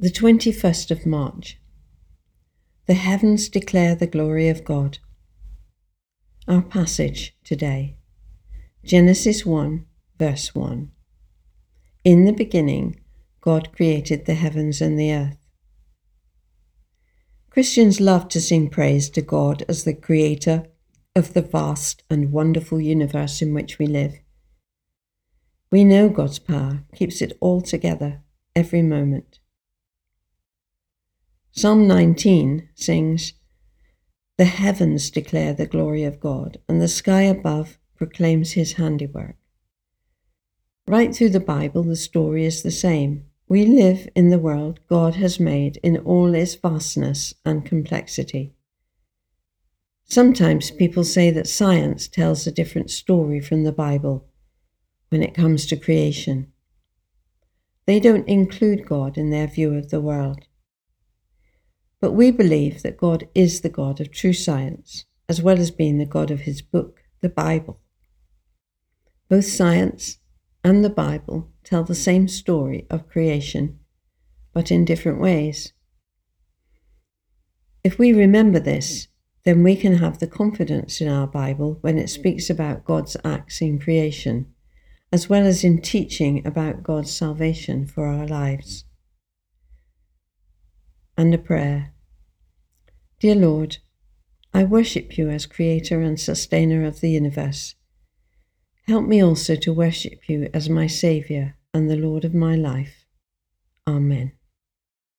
The 21st of March. The heavens declare the glory of God. Our passage today Genesis 1, verse 1. In the beginning, God created the heavens and the earth. Christians love to sing praise to God as the creator of the vast and wonderful universe in which we live. We know God's power keeps it all together every moment. Psalm 19 sings, The heavens declare the glory of God, and the sky above proclaims his handiwork. Right through the Bible, the story is the same. We live in the world God has made in all its vastness and complexity. Sometimes people say that science tells a different story from the Bible when it comes to creation. They don't include God in their view of the world. But we believe that God is the God of true science, as well as being the God of his book, the Bible. Both science and the Bible tell the same story of creation, but in different ways. If we remember this, then we can have the confidence in our Bible when it speaks about God's acts in creation as well as in teaching about God's salvation for our lives. And a prayer. Dear Lord, I worship you as creator and sustainer of the universe. Help me also to worship you as my Saviour and the Lord of my life. Amen.